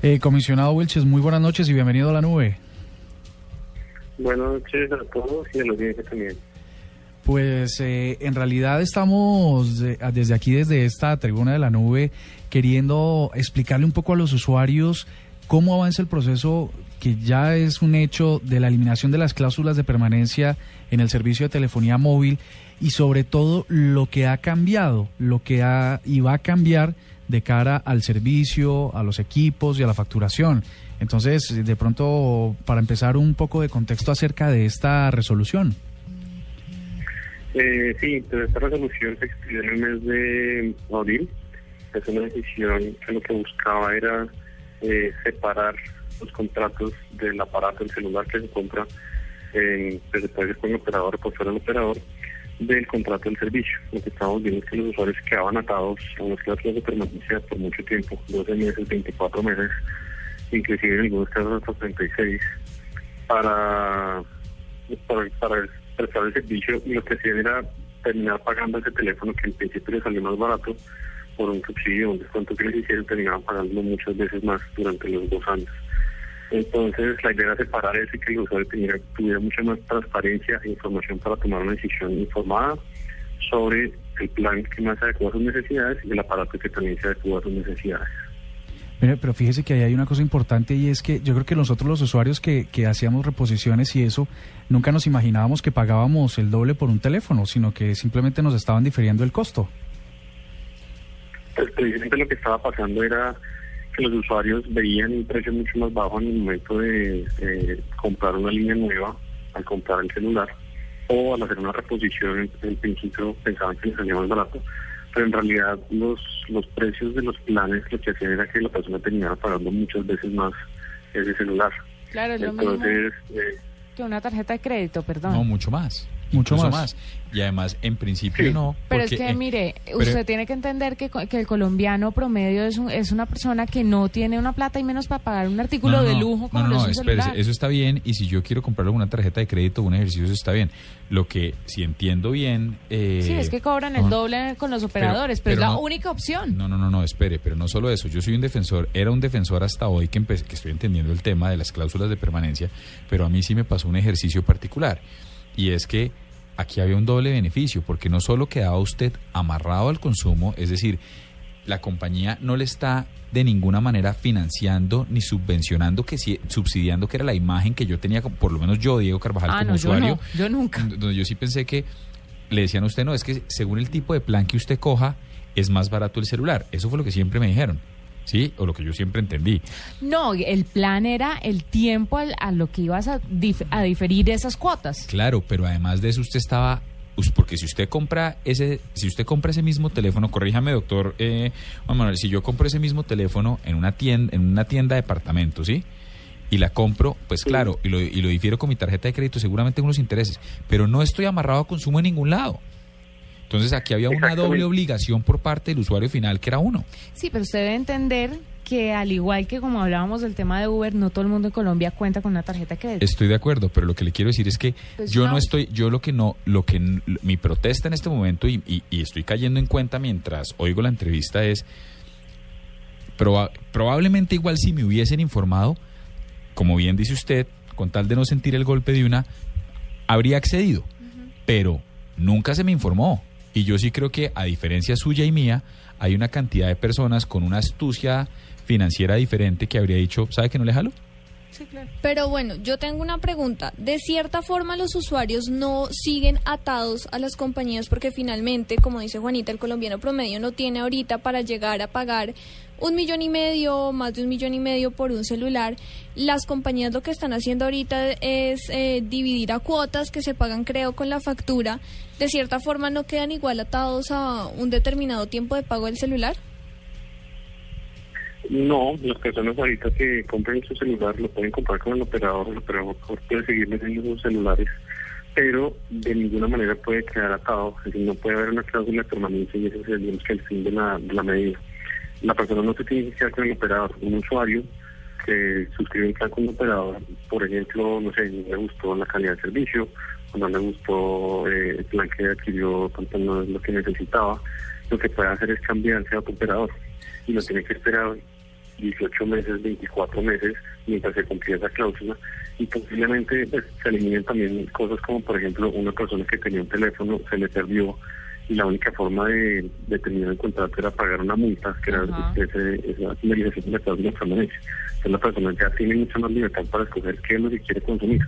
Eh, comisionado Wilches, muy buenas noches y bienvenido a la nube. Buenas noches a todos y a los audiencia también. Pues eh, en realidad estamos eh, desde aquí, desde esta tribuna de la nube, queriendo explicarle un poco a los usuarios cómo avanza el proceso que ya es un hecho de la eliminación de las cláusulas de permanencia en el servicio de telefonía móvil y sobre todo lo que ha cambiado, lo que ha y va a cambiar de cara al servicio, a los equipos y a la facturación. Entonces, de pronto, para empezar un poco de contexto acerca de esta resolución. Eh, sí, entonces esta resolución se expidió en el mes de abril. Es una decisión que lo que buscaba era eh, separar los contratos del aparato, el celular que se compra en, pues, se puede con el operador por fuera del operador, del contrato del servicio. Lo que estamos viendo es que los usuarios quedaban atados a unas cláusulas de permanencia por mucho tiempo, 12 meses, 24 meses, inclusive en algunos casos hasta 36, para, para, para prestar el servicio y lo que hacían era terminar pagando ese teléfono que en principio les salió más barato por un subsidio, un descuento que les hicieron, terminaban pagando muchas veces más durante los dos años. Entonces, la idea era separar eso y que el usuario tuviera, tuviera mucha más transparencia e información para tomar una decisión informada sobre el plan que más se adecua a sus necesidades y el aparato que también se adecua a sus necesidades. Mire, pero fíjese que ahí hay una cosa importante y es que yo creo que nosotros los usuarios que, que hacíamos reposiciones y eso, nunca nos imaginábamos que pagábamos el doble por un teléfono, sino que simplemente nos estaban difiriendo el costo. Pues precisamente lo que estaba pasando era que los usuarios veían un precio mucho más bajo en el momento de eh, comprar una línea nueva al comprar el celular o al hacer una reposición en, en principio pensaban que les salía más barato pero en realidad los los precios de los planes lo que hacían era que la persona terminara pagando muchas veces más ese celular Claro, es lo entonces mismo eh, que una tarjeta de crédito, perdón. No, mucho más. Mucho más. Y además, en principio Sí. no. Pero es que, eh, mire, pero- usted tiene que entender que, que el colombiano promedio es, un- es una persona que no tiene una plata y menos para pagar un artículo no, de no. lujo como No, no, no, espérese, eso está bien y si yo quiero comprar alguna tarjeta de crédito o un ejercicio, eso está bien. Lo que, si entiendo bien... eh, Sí, es que cobran el doble con los operadores, pero, pero es la no- única opción. No, no, no, no, espere, pero no solo eso. Yo soy un defensor, era un defensor hasta hoy que, empe- que estoy entendiendo el tema de las cláusulas de permanencia, pero a mí sí me pasó un ejercicio particular. Y es que aquí había un doble beneficio, porque no solo quedaba usted amarrado al consumo, es decir, la compañía no le está de ninguna manera financiando ni subvencionando, que sí- subsidiando que era la imagen que yo tenía, por lo menos yo, Diego Carvajal, ah, como no, yo usuario no, yo nunca. yo sí pensé que le decían a usted, no, es que según el tipo de plan que usted coja, es más barato el celular. Eso fue lo que siempre me dijeron, ¿sí? O lo que yo siempre entendí. No, el plan era el tiempo al- a lo que ibas a, dif- a diferir esas cuotas. Claro, pero además de eso usted estaba... Porque si usted compra ese, si usted compra ese mismo teléfono, corríjame, doctor eh, Juan Manuel, si yo compro ese mismo teléfono en una tienda, en una tienda de departamento, ¿sí? Y la compro, pues claro, y lo, y lo difiero con mi tarjeta de crédito, seguramente unos intereses, pero no estoy amarrado a consumo en ningún lado. Entonces aquí había una doble obligación por parte del usuario final, que era uno. Sí, pero usted debe entender que al igual que como hablábamos del tema de Uber, no todo el mundo en Colombia cuenta con una tarjeta de crédito. Estoy de acuerdo, pero lo que le quiero decir es que Pues yo no. no estoy, yo lo que no, lo que mi protesta en este momento y, y- y estoy cayendo en cuenta mientras oigo la entrevista es proba- probablemente igual si me hubiesen informado, como bien dice usted, con tal de no sentir el golpe de una, habría accedido, pero nunca se me informó. Y yo sí creo que a diferencia suya y mía, hay una cantidad de personas con una astucia financiera diferente que habría dicho, ¿sabe que no le jalo? Pero bueno, yo tengo una pregunta. De cierta forma los usuarios no siguen atados a las compañías porque finalmente, como dice Juanita, el colombiano promedio no tiene ahorita para llegar a pagar un millón y medio, más de un millón y medio por un celular. Las compañías lo que están haciendo ahorita es eh, dividir a cuotas que se pagan creo con la factura. De cierta forma no quedan igual atados a un determinado tiempo de pago del celular. No, las personas ahorita que compren su celular lo pueden comprar con el operador, el operador puede seguir vendiendo sus celulares, pero de ninguna manera puede quedar atado, es decir, no puede haber una cláusula de permanencia y ese es el fin de la, la medida. La persona no se tiene que quedar con el operador, un usuario que suscribe un plan con un operador, por ejemplo, no sé, le gustó la calidad de servicio, o no le gustó eh, el plan que adquirió, tanto no es lo que necesitaba, lo que puede hacer es cambiarse a otro operador y no tiene que esperar 18 meses, 24 meses, mientras se cumplía esa cláusula. Y posiblemente pues, se eliminen también cosas como, por ejemplo, una persona que tenía un teléfono, se le perdió y la única forma de, de terminar el contrato era pagar una multa, que era ese, esa finalización de la cláusula permanencia. Entonces la persona ya tiene mucha más libertad para escoger qué es lo que quiere consumir.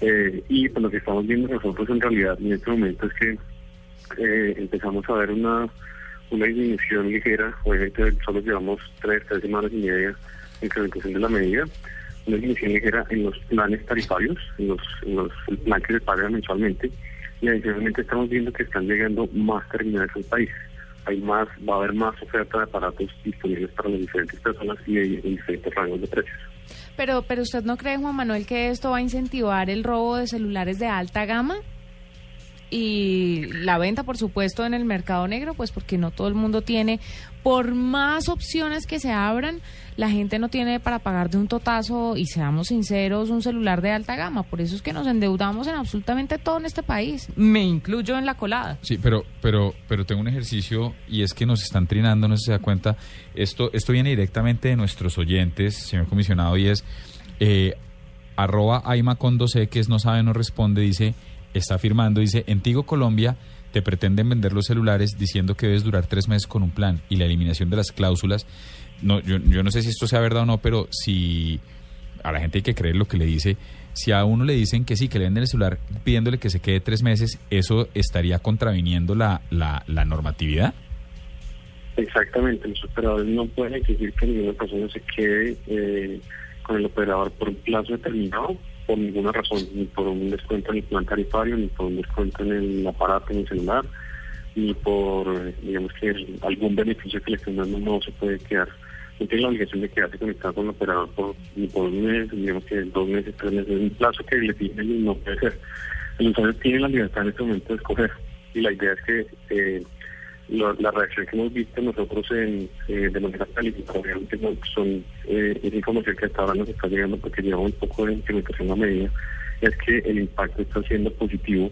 Eh, y pues lo que estamos viendo nosotros en realidad en este momento es que eh, empezamos a ver una una disminución ligera, obviamente solo llevamos tres, tres semanas y media de incrementación de la medida, una disminución ligera en los planes tarifarios, en los, los planes que se pagan mensualmente, y adicionalmente estamos viendo que están llegando más terminales al país. Hay más, va a haber más oferta de aparatos disponibles para las diferentes personas y de, diferentes rangos de precios. Pero, pero usted no cree, Juan Manuel, que esto va a incentivar el robo de celulares de alta gama? Y la venta, por supuesto, en el mercado negro, pues porque no todo el mundo tiene, por más opciones que se abran, la gente no tiene para pagar de un totazo y seamos sinceros, un celular de alta gama. Por eso es que nos endeudamos en absolutamente todo en este país. Me incluyo en la colada. Sí, pero, pero, pero tengo un ejercicio y es que nos están trinando, no se da cuenta. Esto, esto viene directamente de nuestros oyentes, señor comisionado, y es eh, arroba Aima con 12 que es no sabe, no responde, dice está afirmando, dice, en Tigo Colombia te pretenden vender los celulares diciendo que debes durar tres meses con un plan y la eliminación de las cláusulas. No, yo, no sé si esto sea verdad o no, pero si a la gente hay que creer lo que le dice, si a uno le dicen que sí, que le venden el celular pidiéndole que se quede tres meses, ¿eso estaría contraviniendo la, la, la normatividad? Exactamente, los operadores no pueden exigir que ninguna persona se quede eh, con el operador por un plazo determinado por ninguna razón, ni por un descuento en el plan tarifario, ni por un descuento en el aparato, en el celular, ni por, digamos que algún beneficio que le estén dando no se puede quedar. No tiene la obligación de quedarse conectado con el operador por, ni por un mes, digamos que dos meses, tres meses, un plazo que le piden no puede ser. El usuario tiene la libertad en este momento de escoger y la idea es que eh, la reacción que hemos visto nosotros en, eh, de manera calificada obviamente son eh, es información que hasta ahora nos está llegando porque lleva un poco de implementación a medida, es que el impacto está siendo positivo.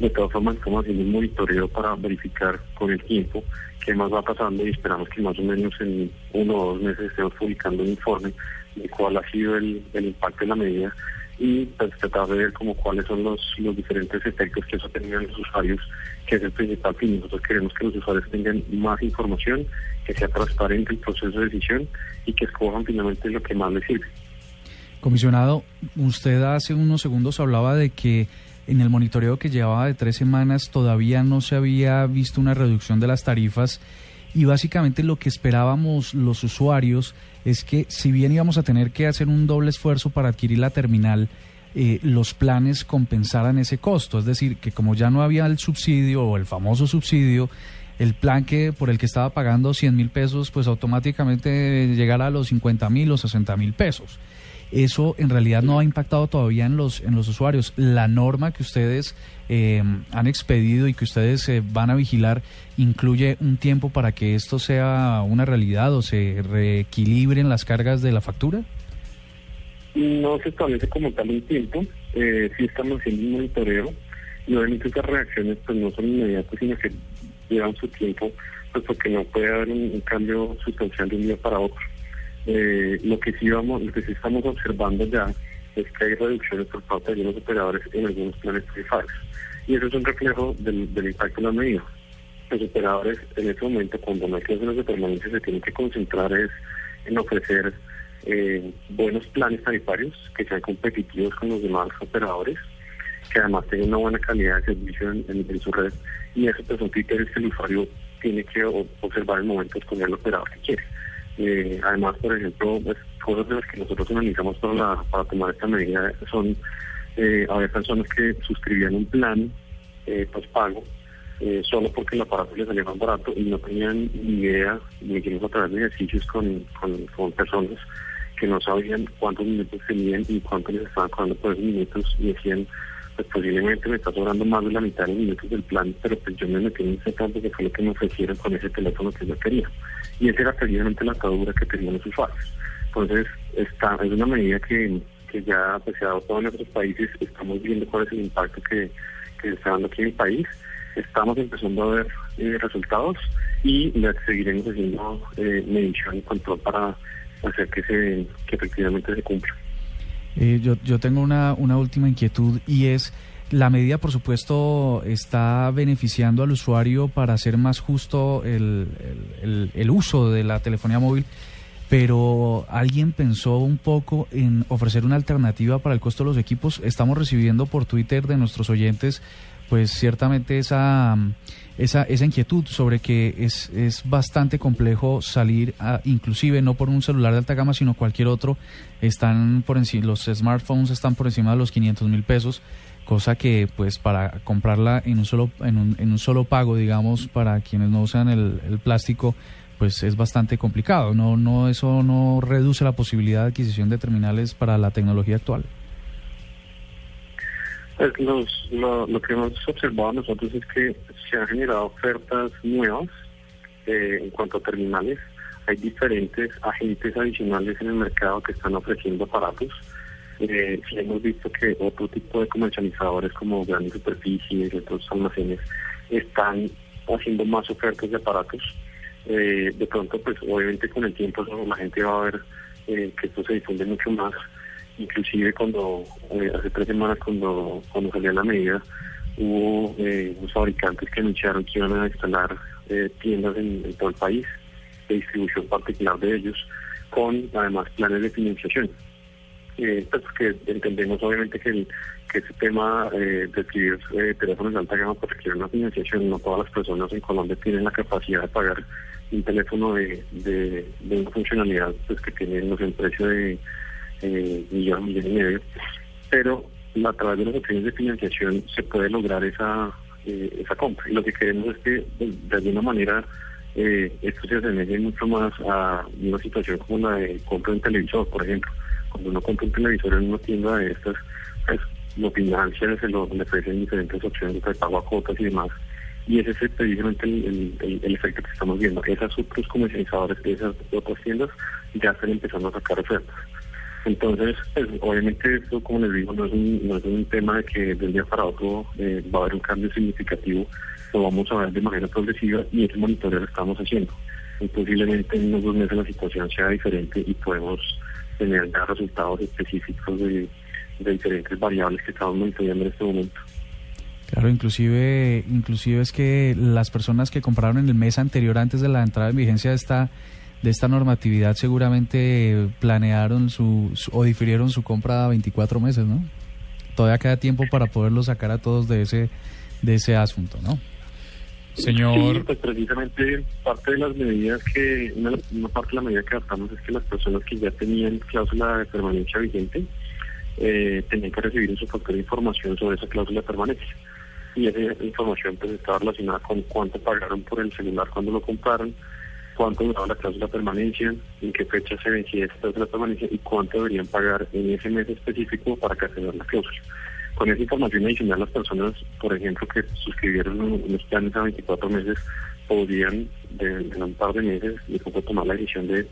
De todas formas, estamos haciendo un monitoreo para verificar con el tiempo qué más va pasando y esperamos que más o menos en uno o dos meses estemos publicando un informe de cuál ha sido el, el impacto de la medida y pues, tratar de ver como cuáles son los, los diferentes efectos que eso tenido en los usuarios, que es el principal fin. Nosotros queremos que los usuarios tengan más información, que sea transparente el proceso de decisión y que escojan finalmente lo que más les sirve. Comisionado, usted hace unos segundos hablaba de que en el monitoreo que llevaba de tres semanas todavía no se había visto una reducción de las tarifas y básicamente lo que esperábamos los usuarios es que si bien íbamos a tener que hacer un doble esfuerzo para adquirir la terminal, eh, los planes compensaran ese costo. Es decir, que como ya no había el subsidio o el famoso subsidio, el plan que por el que estaba pagando 100 mil pesos, pues automáticamente llegara a los 50 mil o 60 mil pesos eso en realidad no ha impactado todavía en los, en los usuarios. La norma que ustedes eh, han expedido y que ustedes eh, van a vigilar incluye un tiempo para que esto sea una realidad o se reequilibren las cargas de la factura? No se establece como tal un tiempo, eh, sí estamos haciendo un monitoreo y obviamente esas reacciones pues no son inmediatas sino que llevan su tiempo pues porque no puede haber un cambio sustancial de un día para otro. Eh, lo que sí vamos, lo que sí estamos observando ya es que hay reducciones por parte de algunos operadores en algunos planes tarifarios. Y eso es un reflejo del, impacto de la medida. Los operadores en este momento, cuando no hay clases de permanencia, se tienen que concentrar es en ofrecer eh, buenos planes tarifarios que sean competitivos con los demás operadores, que además tengan una buena calidad de servicio en, su red. Y eso pues, son criterios que el usuario tiene que observar en el momento de escoger el operador que quiere. Eh, además, por ejemplo, pues, cosas de las que nosotros analizamos para, tomar esta medida son, eh, había personas que suscribían un plan eh, pago eh, solo porque el aparato les salía más barato y no tenían ni idea, ni hicimos a través de ejercicios con, con, con personas que no sabían cuántos minutos tenían y cuánto les estaban cobrando por esos minutos y decían, pues posiblemente me está sobrando más de la mitad de los minutos del plan, pero pues yo me metí en ese plan porque fue lo que me ofrecieron con ese teléfono que yo quería. Y esa era precisamente la atadura que tenían los usuarios. Entonces, está, es una medida que, que ya pues, se ha adoptado en otros países, estamos viendo cuál es el impacto que, que está dando aquí en el país, estamos empezando a ver eh, resultados y seguiremos haciendo eh, medición y control para hacer que, se, que efectivamente se cumpla. Eh, yo, yo tengo una, una última inquietud y es, la medida por supuesto está beneficiando al usuario para hacer más justo el, el, uso de la telefonía móvil, pero alguien pensó un poco en ofrecer una alternativa para el costo de los equipos. Estamos recibiendo por Twitter de nuestros oyentes pues ciertamente esa, esa, esa inquietud sobre que es, es bastante complejo salir, a, inclusive no por un celular de alta gama, sino cualquier otro, están por encima, los smartphones están por encima de los 500 mil pesos, cosa que pues para comprarla en un solo, en un, en un solo pago, digamos, para quienes no usan el, el plástico, pues es bastante complicado. No, no, eso no reduce la posibilidad de adquisición de terminales para la tecnología actual. Los, lo, que hemos observado nosotros es que se han generado ofertas nuevas eh, en cuanto a terminales. Hay diferentes agentes adicionales en el mercado que están ofreciendo aparatos. Eh, hemos visto que otro tipo de comercializadores como grandes superficies y otros almacenes están haciendo más ofertas de aparatos. Eh, de pronto, pues obviamente con el tiempo la gente va a ver eh, que esto se difunde mucho más inclusive cuando eh, hace tres semanas cuando cuando salió la medida hubo eh, unos fabricantes que anunciaron que iban a instalar eh, tiendas en, todo el país de distribución particular de ellos con además planes de financiación. Eh, pues que entendemos obviamente que el, que ese tema de adquirir teléfonos de alta gama pues requiere una financiación. No todas las personas en Colombia tienen la capacidad de pagar un teléfono de, de, de una funcionalidad pues que tiene no sé, el precio de eh, millón, millón y medio, pero a través de las opciones de financiación se puede lograr esa eh, esa compra. Y lo que queremos es que de, alguna manera eh, esto se asemeje mucho más a una situación como la de compra de un televisor, por ejemplo. Cuando uno compra un televisor en una tienda de estas, pues lo financia, se lo ofrecen diferentes opciones de pago a cuotas y demás. Y ese es precisamente el, efecto que estamos viendo. Esas otros comercializadores, esas otras tiendas ya están empezando a sacar ofertas. Entonces, pues, obviamente esto, como les digo, no es un, no es un tema de que del día para otro eh, va a haber un cambio significativo, lo vamos a ver de manera progresiva y ese monitoreo lo estamos haciendo. Y posiblemente en unos dos meses la situación sea diferente y podemos tener ya resultados específicos de, de diferentes variables que estamos monitoreando en este momento. Claro, inclusive, inclusive es que las personas que compraron en el mes anterior antes de la entrada en vigencia de esta de esta normatividad seguramente planearon su, su, o difirieron su compra a 24 meses, ¿no? Todavía queda tiempo para poderlo sacar a todos de ese de ese asunto, ¿no? Señor. Sí, pues precisamente parte de las medidas que, una, una, parte de la medida que adaptamos es que las personas que ya tenían cláusula de permanencia vigente eh, tenían que recibir en su factor de información sobre esa cláusula de permanencia. Y esa información pues estaba relacionada con cuánto pagaron por el celular cuando lo compraron, cuánto duraba la cláusula permanencia, en qué fecha se vencía esa cláusula permanencia y cuánto deberían pagar en ese mes específico para cancelar la cláusula. Con esa información adicional, las personas, por ejemplo, que suscribieron unos planes a 24 meses, podrían, de, en un par de meses, de poco tomar la decisión de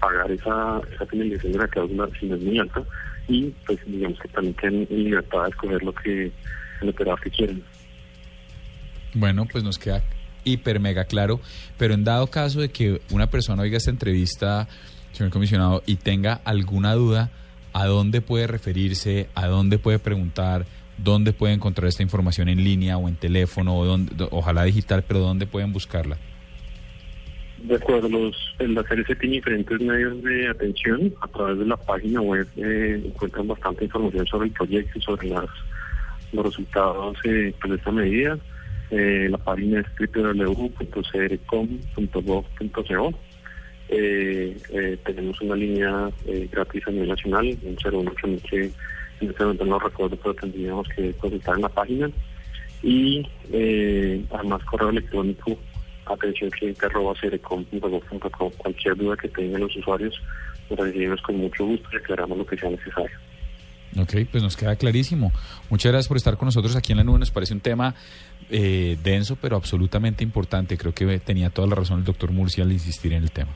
pagar esa, esa finalización de la cláusula si no es muy alta y, pues, digamos que también tienen libertad de escoger lo que el operador que quieren. Bueno, pues nos queda hiper mega claro, pero en dado caso de que una persona oiga esta entrevista, señor comisionado, y tenga alguna duda, ¿a dónde puede referirse? ¿A dónde puede preguntar? ¿Dónde puede encontrar esta información en línea o en teléfono? O dónde, ojalá digital, pero ¿dónde pueden buscarla? De acuerdo, los, la CRC tiene diferentes medios de atención. A través de la página web eh, encuentran bastante información sobre el proyecto y sobre las, los resultados eh, de esta medida. Eh, la página es www.crcom.gov.co. Eh, eh, tenemos una línea eh, gratis a nivel nacional, un 018 que en este momento no recuerdo, pero tendríamos que consultar en la página. y eh, además correo electrónico atención cliente arroba. Cualquier duda que tengan los usuarios, nos recibimos con mucho gusto y aclaramos lo que sea necesario. Ok, pues nos queda clarísimo. Muchas gracias por estar con nosotros aquí en la nube. Nos parece un tema eh, denso, pero absolutamente importante. Creo que tenía toda la razón el doctor Murcia al insistir en el tema.